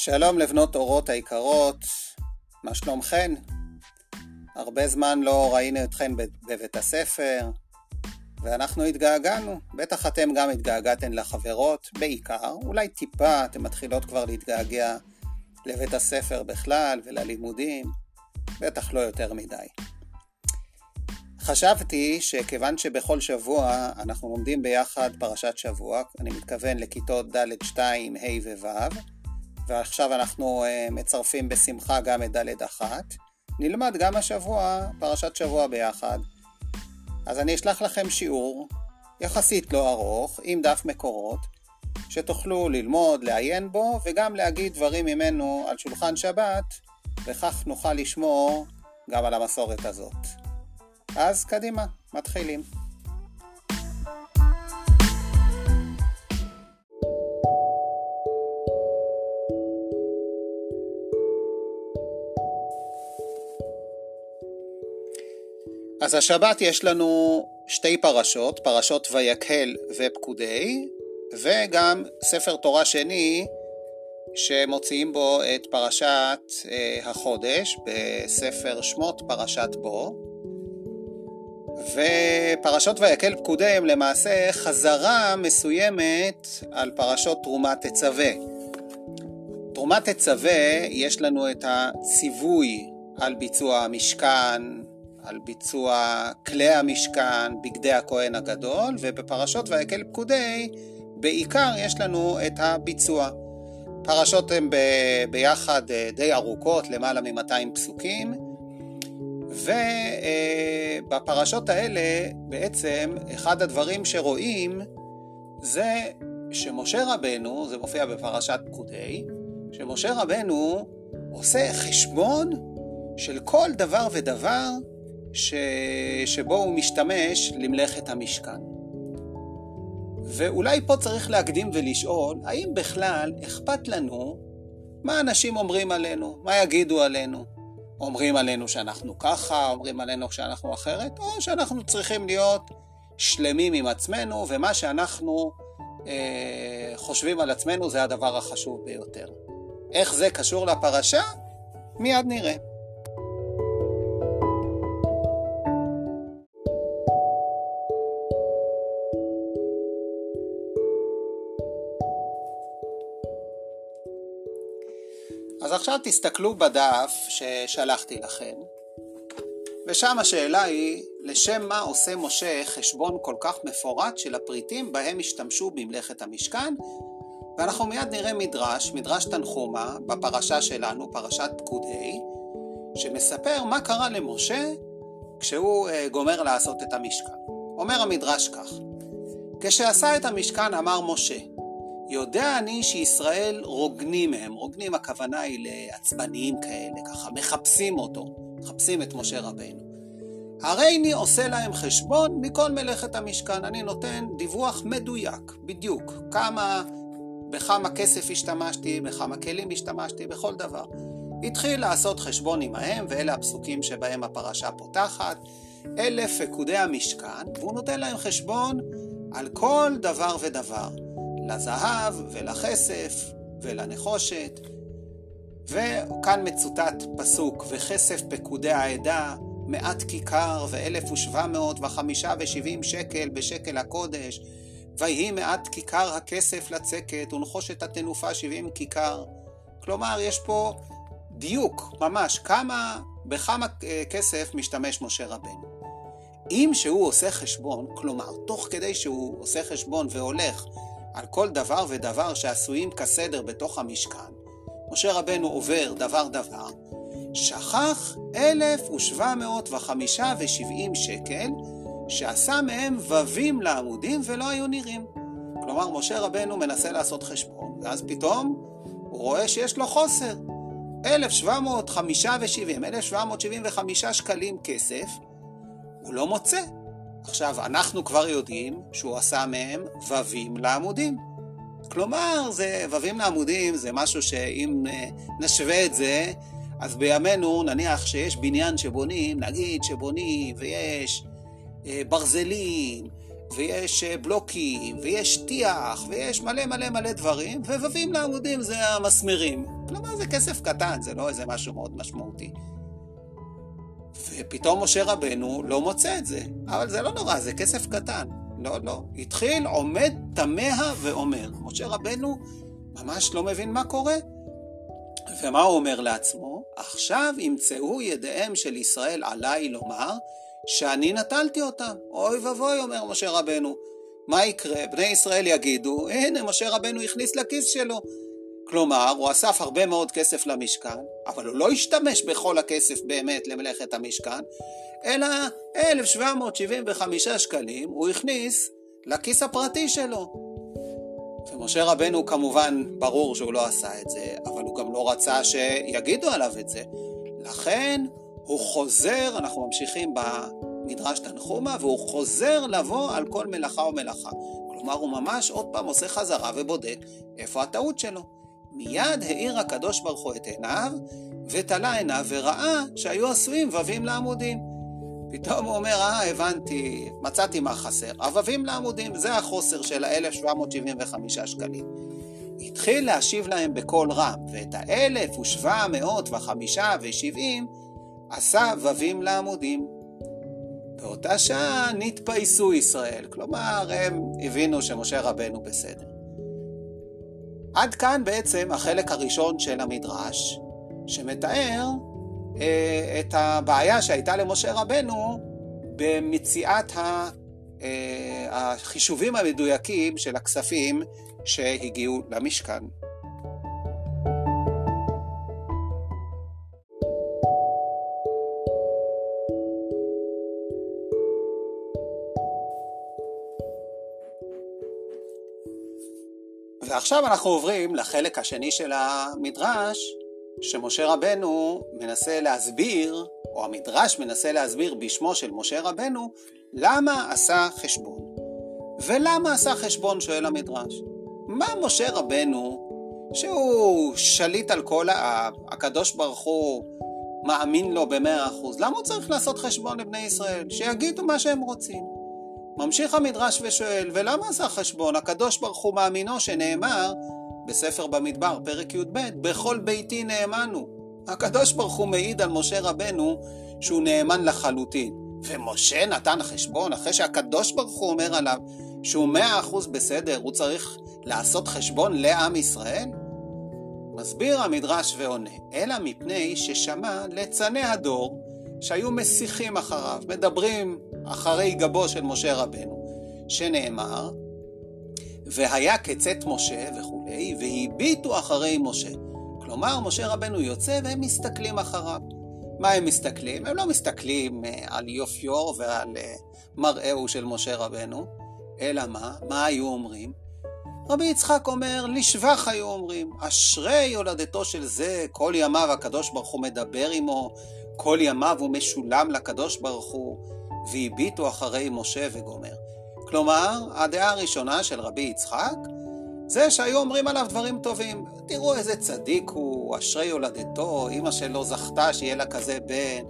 שלום לבנות אורות היקרות, מה שלומכן? הרבה זמן לא ראינו אתכן בבית הספר, ואנחנו התגעגענו. בטח אתם גם התגעגעתן לחברות, בעיקר, אולי טיפה אתן מתחילות כבר להתגעגע לבית הספר בכלל וללימודים, בטח לא יותר מדי. חשבתי שכיוון שבכל שבוע אנחנו לומדים ביחד פרשת שבוע, אני מתכוון לכיתות ד' 2, ה' וו', ועכשיו אנחנו uh, מצרפים בשמחה גם את ד' אחת, נלמד גם השבוע פרשת שבוע ביחד. אז אני אשלח לכם שיעור יחסית לא ארוך, עם דף מקורות, שתוכלו ללמוד, לעיין בו, וגם להגיד דברים ממנו על שולחן שבת, וכך נוכל לשמור גם על המסורת הזאת. אז קדימה, מתחילים. אז השבת יש לנו שתי פרשות, פרשות ויקהל ופקודי, וגם ספר תורה שני שמוציאים בו את פרשת אה, החודש בספר שמות פרשת בו. ופרשות ויקל פקודי הם למעשה חזרה מסוימת על פרשות תרומת תצווה. תרומת תצווה יש לנו את הציווי על ביצוע המשכן, על ביצוע כלי המשכן, בגדי הכהן הגדול, ובפרשות ויקל פקודי בעיקר יש לנו את הביצוע. פרשות הן ב- ביחד אה, די ארוכות, למעלה מ-200 פסוקים, ובפרשות האלה בעצם אחד הדברים שרואים זה שמשה רבנו, זה מופיע בפרשת פקודי, שמשה רבנו עושה חשבון של כל דבר ודבר ש... שבו הוא משתמש למלאכת המשכן. ואולי פה צריך להקדים ולשאול, האם בכלל אכפת לנו מה אנשים אומרים עלינו, מה יגידו עלינו? אומרים עלינו שאנחנו ככה, אומרים עלינו שאנחנו אחרת, או שאנחנו צריכים להיות שלמים עם עצמנו, ומה שאנחנו אה, חושבים על עצמנו זה הדבר החשוב ביותר. איך זה קשור לפרשה? מיד נראה. עכשיו תסתכלו בדף ששלחתי לכם, ושם השאלה היא, לשם מה עושה משה חשבון כל כך מפורט של הפריטים בהם השתמשו במלאכת המשכן? ואנחנו מיד נראה מדרש, מדרש תנחומה, בפרשה שלנו, פרשת פקודי, שמספר מה קרה למשה כשהוא אה, גומר לעשות את המשכן. אומר המדרש כך: כשעשה את המשכן אמר משה, יודע אני שישראל רוגנים הם, רוגנים הכוונה היא לעצבניים כאלה, ככה מחפשים אותו, מחפשים את משה רבינו. הרי אני עושה להם חשבון מכל מלאכת המשכן, אני נותן דיווח מדויק, בדיוק, כמה, בכמה כסף השתמשתי, בכמה כלים השתמשתי, בכל דבר. התחיל לעשות חשבון עמהם, ואלה הפסוקים שבהם הפרשה פותחת, אלף פקודי המשכן, והוא נותן להם חשבון על כל דבר ודבר. לזהב ולכסף ולנחושת. וכאן מצוטט פסוק, וכסף פקודי העדה, מעט כיכר ואלף ושבע מאות וחמישה ושבעים שקל בשקל הקודש, ויהי מעט כיכר הכסף לצקת, ונחושת התנופה שבעים כיכר. כלומר, יש פה דיוק, ממש, כמה, בכמה אה, כסף משתמש משה רבנו. אם שהוא עושה חשבון, כלומר, תוך כדי שהוא עושה חשבון והולך על כל דבר ודבר שעשויים כסדר בתוך המשכן, משה רבנו עובר דבר דבר, שכח אלף ושבע מאות וחמישה ושבעים שקל, שעשה מהם ווים לעמודים ולא היו נראים. כלומר, משה רבנו מנסה לעשות חשבון, ואז פתאום הוא רואה שיש לו חוסר. 1,775, 1,775 שקלים כסף, הוא לא מוצא. עכשיו, אנחנו כבר יודעים שהוא עשה מהם ווים לעמודים. כלומר, זה, ווים לעמודים זה משהו שאם אה, נשווה את זה, אז בימינו נניח שיש בניין שבונים, נגיד שבונים ויש אה, ברזלים, ויש אה, בלוקים, ויש טיח, ויש מלא מלא מלא דברים, וווים לעמודים זה המסמרים. כלומר זה כסף קטן, זה לא איזה משהו מאוד משמעותי. ופתאום משה רבנו לא מוצא את זה, אבל זה לא נורא, זה כסף קטן. לא, לא. התחיל, עומד, תמה ואומר. משה רבנו ממש לא מבין מה קורה. ומה הוא אומר לעצמו? עכשיו ימצאו ידיהם של ישראל עליי לומר שאני נטלתי אותם. אוי ואבוי, אומר משה רבנו. מה יקרה? בני ישראל יגידו, הנה, משה רבנו הכניס לכיס שלו. כלומר, הוא אסף הרבה מאוד כסף למשכן, אבל הוא לא השתמש בכל הכסף באמת למלאכת המשכן, אלא 1,775 שקלים הוא הכניס לכיס הפרטי שלו. ומשה רבנו כמובן, ברור שהוא לא עשה את זה, אבל הוא גם לא רצה שיגידו עליו את זה. לכן הוא חוזר, אנחנו ממשיכים במדרש תנחומה, והוא חוזר לבוא על כל מלאכה ומלאכה. כלומר, הוא ממש עוד פעם עושה חזרה ובודק איפה הטעות שלו. מיד האיר הקדוש ברוך הוא את עיניו, ותלה עיניו וראה שהיו עשויים ווים לעמודים. פתאום הוא אומר, אה, הבנתי, מצאתי מה חסר. עבבים לעמודים, זה החוסר של ה-1,775 שקלים. התחיל להשיב להם בקול רם, ואת ה-1,705 עשה ווים לעמודים. באותה שעה נתפייסו ישראל, כלומר הם הבינו שמשה רבנו בסדר. עד כאן בעצם החלק הראשון של המדרש, שמתאר אה, את הבעיה שהייתה למשה רבנו במציאת ה, אה, החישובים המדויקים של הכספים שהגיעו למשכן. ועכשיו אנחנו עוברים לחלק השני של המדרש, שמשה רבנו מנסה להסביר, או המדרש מנסה להסביר בשמו של משה רבנו, למה עשה חשבון. ולמה עשה חשבון, שואל המדרש. מה משה רבנו, שהוא שליט על כל העם, הקדוש ברוך הוא מאמין לו במאה אחוז, למה הוא צריך לעשות חשבון לבני ישראל? שיגידו מה שהם רוצים. ממשיך המדרש ושואל, ולמה עשה חשבון? הקדוש ברוך הוא מאמינו שנאמר בספר במדבר, פרק י"ב, בכל ביתי נאמנו. הקדוש ברוך הוא מעיד על משה רבנו שהוא נאמן לחלוטין. ומשה נתן חשבון אחרי שהקדוש ברוך הוא אומר עליו שהוא מאה אחוז בסדר, הוא צריך לעשות חשבון לעם ישראל? מסביר המדרש ועונה, אלא מפני ששמע ליצני הדור שהיו מסיחים אחריו, מדברים אחרי גבו של משה רבנו, שנאמר, והיה כצאת משה וכולי, והביטו אחרי משה. כלומר, משה רבנו יוצא והם מסתכלים אחריו. מה הם מסתכלים? הם לא מסתכלים אה, על יופיו ועל אה, מראהו של משה רבנו, אלא מה? מה היו אומרים? רבי יצחק אומר, לשבח היו אומרים, אשרי יולדתו של זה, כל ימיו הקדוש ברוך הוא מדבר עמו, כל ימיו הוא משולם לקדוש ברוך הוא, והביטו אחרי משה וגומר. כלומר, הדעה הראשונה של רבי יצחק, זה שהיו אומרים עליו דברים טובים. תראו איזה צדיק הוא, אשרי יולדתו, אמא שלו זכתה שיהיה לה כזה בן.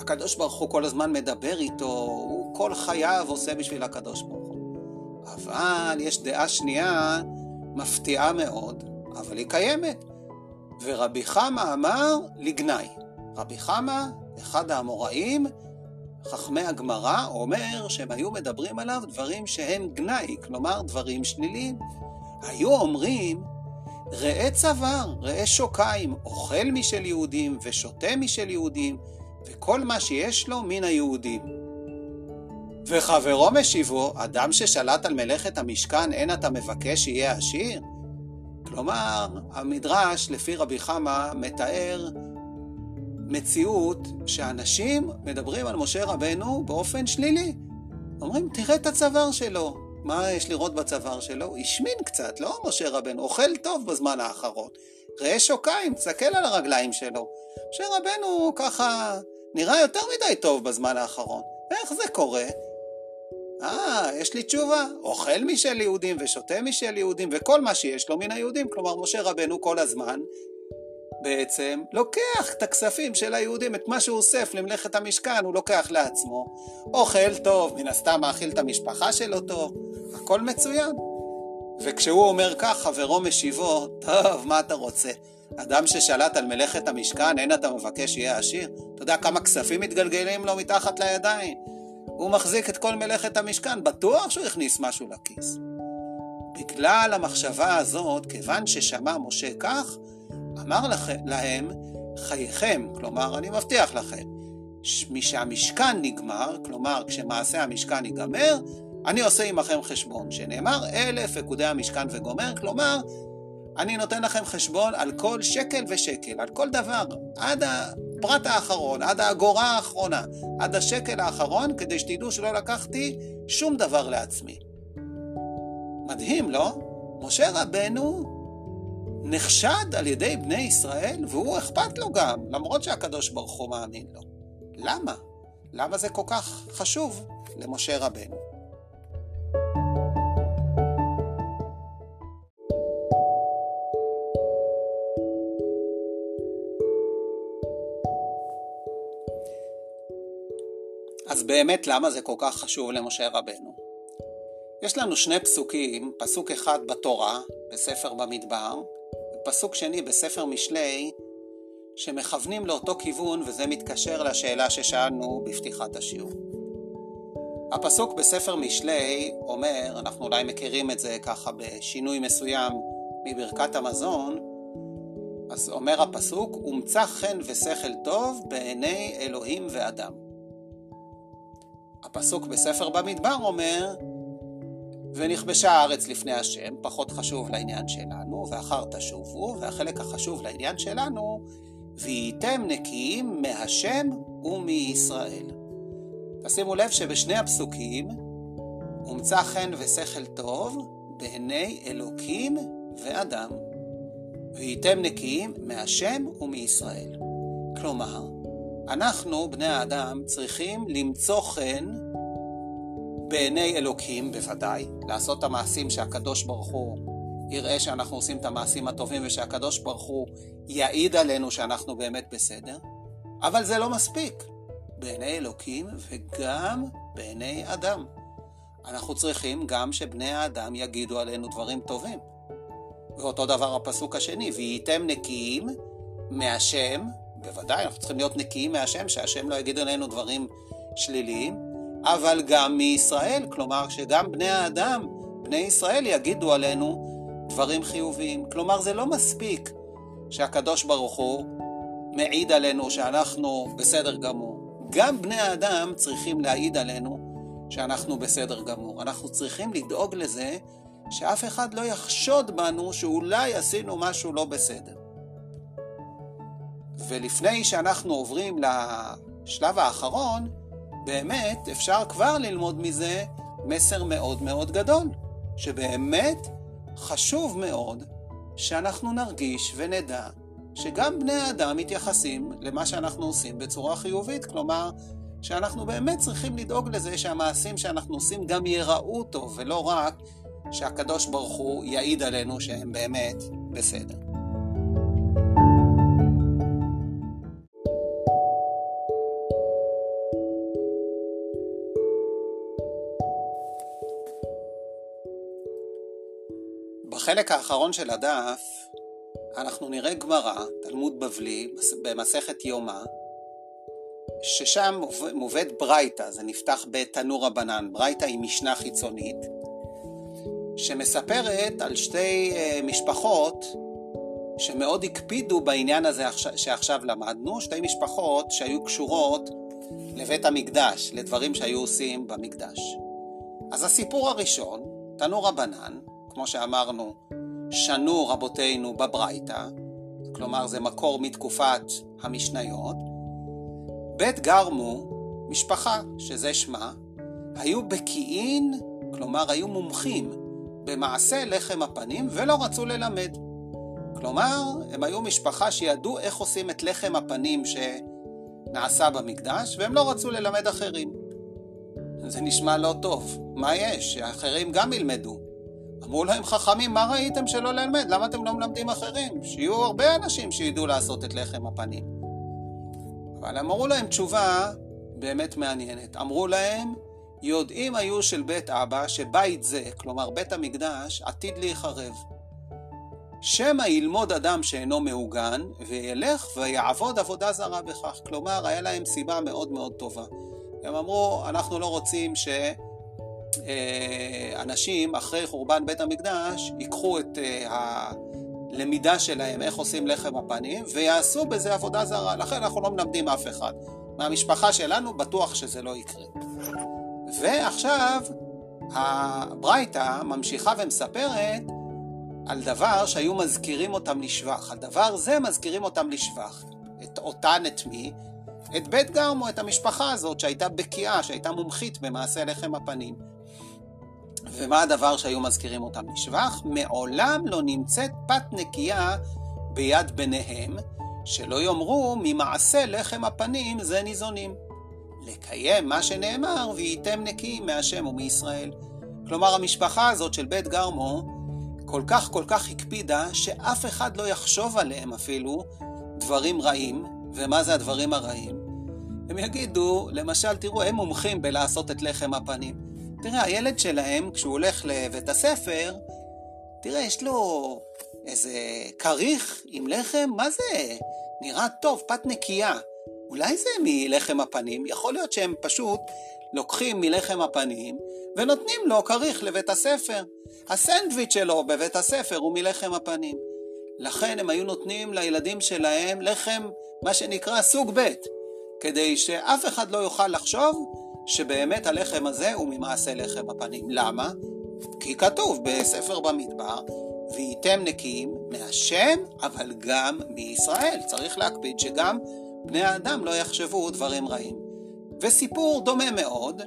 הקדוש ברוך הוא כל הזמן מדבר איתו, הוא כל חייו עושה בשביל הקדוש ברוך הוא. אבל יש דעה שנייה, מפתיעה מאוד, אבל היא קיימת. ורבי חמא אמר לגנאי. רבי חמא, אחד האמוראים, חכמי הגמרא אומר שהם היו מדברים עליו דברים שהם גנאי, כלומר דברים שליליים. היו אומרים, ראה צוואר, ראה שוקיים, אוכל משל יהודים ושותה משל יהודים, וכל מה שיש לו מן היהודים. וחברו משיבו, אדם ששלט על מלאכת המשכן, אין אתה מבקש שיהיה עשיר? כלומר, המדרש, לפי רבי חמא, מתאר מציאות שאנשים מדברים על משה רבנו באופן שלילי. אומרים, תראה את הצוואר שלו. מה יש לראות בצוואר שלו? הוא השמין קצת, לא משה רבנו, אוכל טוב בזמן האחרון. ראה שוקיים, תסתכל על הרגליים שלו. משה רבנו ככה נראה יותר מדי טוב בזמן האחרון. איך זה קורה? אה, יש לי תשובה, אוכל משל יהודים ושותה משל יהודים וכל מה שיש לו מן היהודים. כלומר, משה רבנו כל הזמן בעצם לוקח את הכספים של היהודים, את מה שהוא אוסף למלאכת המשכן, הוא לוקח לעצמו. אוכל טוב, מן הסתם מאכיל את המשפחה שלו טוב, הכל מצוין. וכשהוא אומר כך, חברו משיבו, טוב, מה אתה רוצה? אדם ששלט על מלאכת המשכן, אין אתה מבקש שיהיה עשיר? אתה יודע כמה כספים מתגלגלים לו מתחת לידיים? הוא מחזיק את כל מלאכת המשכן, בטוח שהוא הכניס משהו לכיס. בגלל המחשבה הזאת, כיוון ששמע משה כך, אמר להם, חייכם, כלומר, אני מבטיח לכם, משהמשכן נגמר, כלומר, כשמעשה המשכן ייגמר, אני עושה עמכם חשבון, שנאמר אלף פקודי המשכן וגומר, כלומר, אני נותן לכם חשבון על כל שקל ושקל, על כל דבר, עד הפרט האחרון, עד האגורה האחרונה, עד השקל האחרון, כדי שתדעו שלא לקחתי שום דבר לעצמי. מדהים, לא? משה רבנו נחשד על ידי בני ישראל, והוא אכפת לו גם, למרות שהקדוש ברוך הוא מאמין לו. למה? למה זה כל כך חשוב למשה רבנו? אז באמת למה זה כל כך חשוב למשה רבנו? יש לנו שני פסוקים, פסוק אחד בתורה, בספר במדבר, ופסוק שני בספר משלי, שמכוונים לאותו כיוון, וזה מתקשר לשאלה ששאלנו בפתיחת השיעור. הפסוק בספר משלי אומר, אנחנו אולי מכירים את זה ככה בשינוי מסוים מברכת המזון, אז אומר הפסוק, ומצא חן ושכל טוב בעיני אלוהים ואדם. הפסוק בספר במדבר אומר, ונכבשה הארץ לפני השם, פחות חשוב לעניין שלנו, ואחר תשובו, והחלק החשוב לעניין שלנו, והייתם נקיים מהשם ומישראל. תשימו לב שבשני הפסוקים הומצא חן ושכל טוב בעיני אלוקים ואדם. והייתם נקיים מהשם ומישראל. כלומר, אנחנו, בני האדם, צריכים למצוא חן בעיני אלוקים בוודאי, לעשות את המעשים שהקדוש ברוך הוא יראה שאנחנו עושים את המעשים הטובים ושהקדוש ברוך הוא יעיד עלינו שאנחנו באמת בסדר, אבל זה לא מספיק בעיני אלוקים וגם בעיני אדם. אנחנו צריכים גם שבני האדם יגידו עלינו דברים טובים. ואותו דבר הפסוק השני, והייתם נקיים מהשם, בוודאי, אנחנו צריכים להיות נקיים מהשם, שהשם לא יגיד עלינו דברים שליליים, אבל גם מישראל, כלומר שגם בני האדם, בני ישראל יגידו עלינו דברים חיוביים. כלומר זה לא מספיק שהקדוש ברוך הוא מעיד עלינו שאנחנו בסדר גמור. גם בני האדם צריכים להעיד עלינו שאנחנו בסדר גמור. אנחנו צריכים לדאוג לזה שאף אחד לא יחשוד בנו שאולי עשינו משהו לא בסדר. ולפני שאנחנו עוברים לשלב האחרון, באמת אפשר כבר ללמוד מזה מסר מאוד מאוד גדול, שבאמת חשוב מאוד שאנחנו נרגיש ונדע שגם בני האדם מתייחסים למה שאנחנו עושים בצורה חיובית, כלומר שאנחנו באמת צריכים לדאוג לזה שהמעשים שאנחנו עושים גם ייראו טוב, ולא רק שהקדוש ברוך הוא יעיד עלינו שהם באמת בסדר. בחלק האחרון של הדף אנחנו נראה גמרא, תלמוד בבלי, במסכת יומא, ששם מובאת ברייתא, זה נפתח בתנור הבנן, ברייתא היא משנה חיצונית, שמספרת על שתי אה, משפחות שמאוד הקפידו בעניין הזה שעכשיו למדנו, שתי משפחות שהיו קשורות לבית המקדש, לדברים שהיו עושים במקדש. אז הסיפור הראשון, תנור הבנן, כמו שאמרנו, שנו רבותינו בברייתא, כלומר זה מקור מתקופת המשניות, בית גרמו, משפחה, שזה שמה, היו בקיאין, כלומר היו מומחים במעשה לחם הפנים ולא רצו ללמד. כלומר, הם היו משפחה שידעו איך עושים את לחם הפנים שנעשה במקדש, והם לא רצו ללמד אחרים. זה נשמע לא טוב. מה יש? שאחרים גם ילמדו. אמרו להם חכמים, מה ראיתם שלא ללמד? למה אתם לא מלמדים אחרים? שיהיו הרבה אנשים שידעו לעשות את לחם הפנים. אבל אמרו להם תשובה באמת מעניינת. אמרו להם, יודעים היו של בית אבא שבית זה, כלומר בית המקדש, עתיד להיחרב. שמא ילמוד אדם שאינו מעוגן, וילך ויעבוד עבודה זרה בכך. כלומר, היה להם סיבה מאוד מאוד טובה. הם אמרו, אנחנו לא רוצים שאנשים אחרי חורבן בית המקדש ייקחו את אה, הלמידה שלהם, איך עושים לחם הפנים, ויעשו בזה עבודה זרה. לכן אנחנו לא מלמדים אף אחד. מהמשפחה שלנו בטוח שזה לא יקרה. ועכשיו הברייתא ממשיכה ומספרת על דבר שהיו מזכירים אותם לשבח. על דבר זה מזכירים אותם לשבח. את אותן, את מי? את בית גרמו, את המשפחה הזאת שהייתה בקיאה, שהייתה מומחית במעשה לחם הפנים. ומה הדבר שהיו מזכירים אותם לשבח? מעולם לא נמצאת פת נקייה ביד בניהם, שלא יאמרו ממעשה לחם הפנים זה ניזונים. לקיים מה שנאמר, והייתם נקיים מהשם ומישראל. כלומר, המשפחה הזאת של בית גרמו כל כך כל כך הקפידה, שאף אחד לא יחשוב עליהם אפילו דברים רעים. ומה זה הדברים הרעים? הם יגידו, למשל, תראו, הם מומחים בלעשות את לחם הפנים. תראה, הילד שלהם, כשהוא הולך לבית הספר, תראה, יש לו איזה כריך עם לחם, מה זה? נראה טוב, פת נקייה. אולי זה מלחם הפנים? יכול להיות שהם פשוט לוקחים מלחם הפנים ונותנים לו כריך לבית הספר. הסנדוויץ' שלו בבית הספר הוא מלחם הפנים. לכן הם היו נותנים לילדים שלהם לחם, מה שנקרא סוג ב', כדי שאף אחד לא יוכל לחשוב שבאמת הלחם הזה הוא ממעשה לחם הפנים. למה? כי כתוב בספר במדבר, והייתם נקיים מהשם, אבל גם מישראל. צריך להקפיד שגם בני האדם לא יחשבו דברים רעים. וסיפור דומה מאוד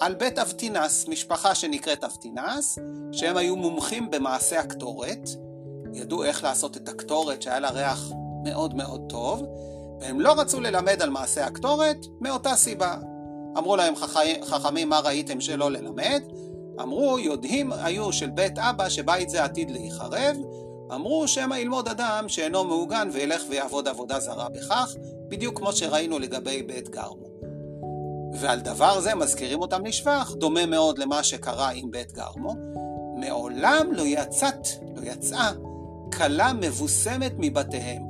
על בית אבטינס, משפחה שנקראת אבטינס, שהם היו מומחים במעשה הקטורת, ידעו איך לעשות את הקטורת שהיה לה ריח מאוד מאוד טוב, והם לא רצו ללמד על מעשה הקטורת מאותה סיבה. אמרו להם חכמים מה ראיתם שלא ללמד? אמרו יודעים היו של בית אבא שבית זה עתיד להיחרב, אמרו שמא ילמוד אדם שאינו מעוגן וילך ויעבוד עבודה זרה בכך, בדיוק כמו שראינו לגבי בית גרמו. ועל דבר זה מזכירים אותם לשבח, דומה מאוד למה שקרה עם בית גרמו. מעולם לא יצאת, לא יצאה, כלה מבוסמת מבתיהם,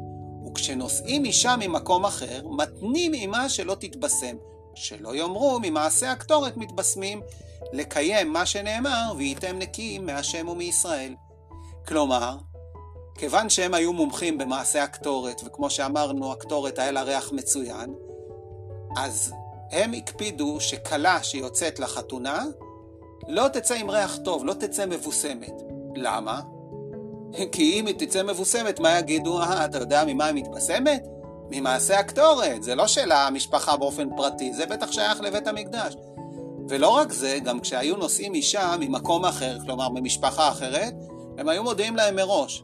וכשנוסעים אישה ממקום אחר, מתנים עמה שלא תתבשם, שלא יאמרו ממעשה הקטורת מתבשמים, לקיים מה שנאמר, והייתם נקיים מהשם ומישראל. כלומר, כיוון שהם היו מומחים במעשה הקטורת, וכמו שאמרנו, הקטורת היה לה ריח מצוין, אז הם הקפידו שכלה שיוצאת לחתונה, לא תצא עם ריח טוב, לא תצא מבוסמת. למה? כי אם היא תצא מבוסמת, מה יגידו? אה, אתה יודע ממה היא מתבשמת? ממעשה הקטורת, זה לא של המשפחה באופן פרטי, זה בטח שייך לבית המקדש. ולא רק זה, גם כשהיו נוסעים אישה ממקום אחר, כלומר ממשפחה אחרת, הם היו מודיעים להם מראש.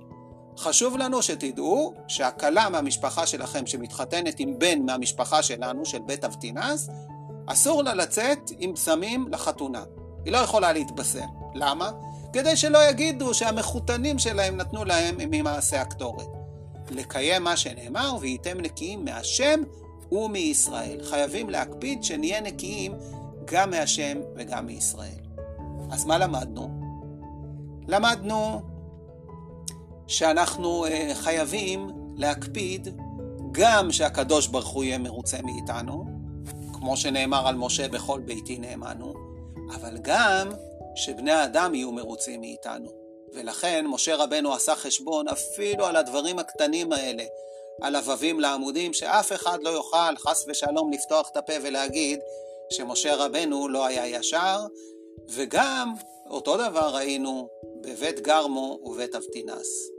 חשוב לנו שתדעו שהכלה מהמשפחה שלכם שמתחתנת עם בן מהמשפחה שלנו, של בית אבטינס, אסור לה לצאת עם בשמים לחתונה. היא לא יכולה להתבשם. למה? כדי שלא יגידו שהמחותנים שלהם נתנו להם ממעשה הקטורת. לקיים מה שנאמר, והייתם נקיים מהשם ומישראל. חייבים להקפיד שנהיה נקיים גם מהשם וגם מישראל. אז מה למדנו? למדנו שאנחנו אה, חייבים להקפיד גם שהקדוש ברוך הוא יהיה מרוצה מאיתנו, כמו שנאמר על משה בכל ביתי נאמנו, אבל גם שבני האדם יהיו מרוצים מאיתנו. ולכן משה רבנו עשה חשבון אפילו על הדברים הקטנים האלה, על הבבים לעמודים, שאף אחד לא יוכל חס ושלום לפתוח את הפה ולהגיד שמשה רבנו לא היה ישר, וגם אותו דבר ראינו בבית גרמו ובית אבטינס.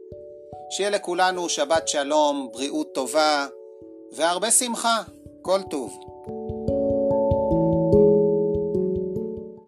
שיהיה לכולנו שבת שלום, בריאות טובה והרבה שמחה. כל טוב.